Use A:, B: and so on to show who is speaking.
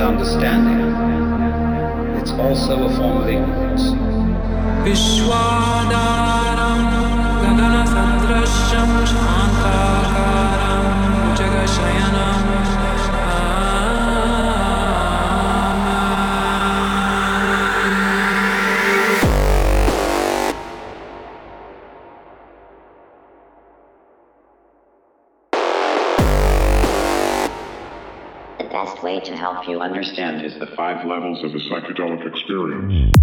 A: and understanding. It's also a form of ignorance.
B: Help understand
C: is the five levels of a psychedelic experience.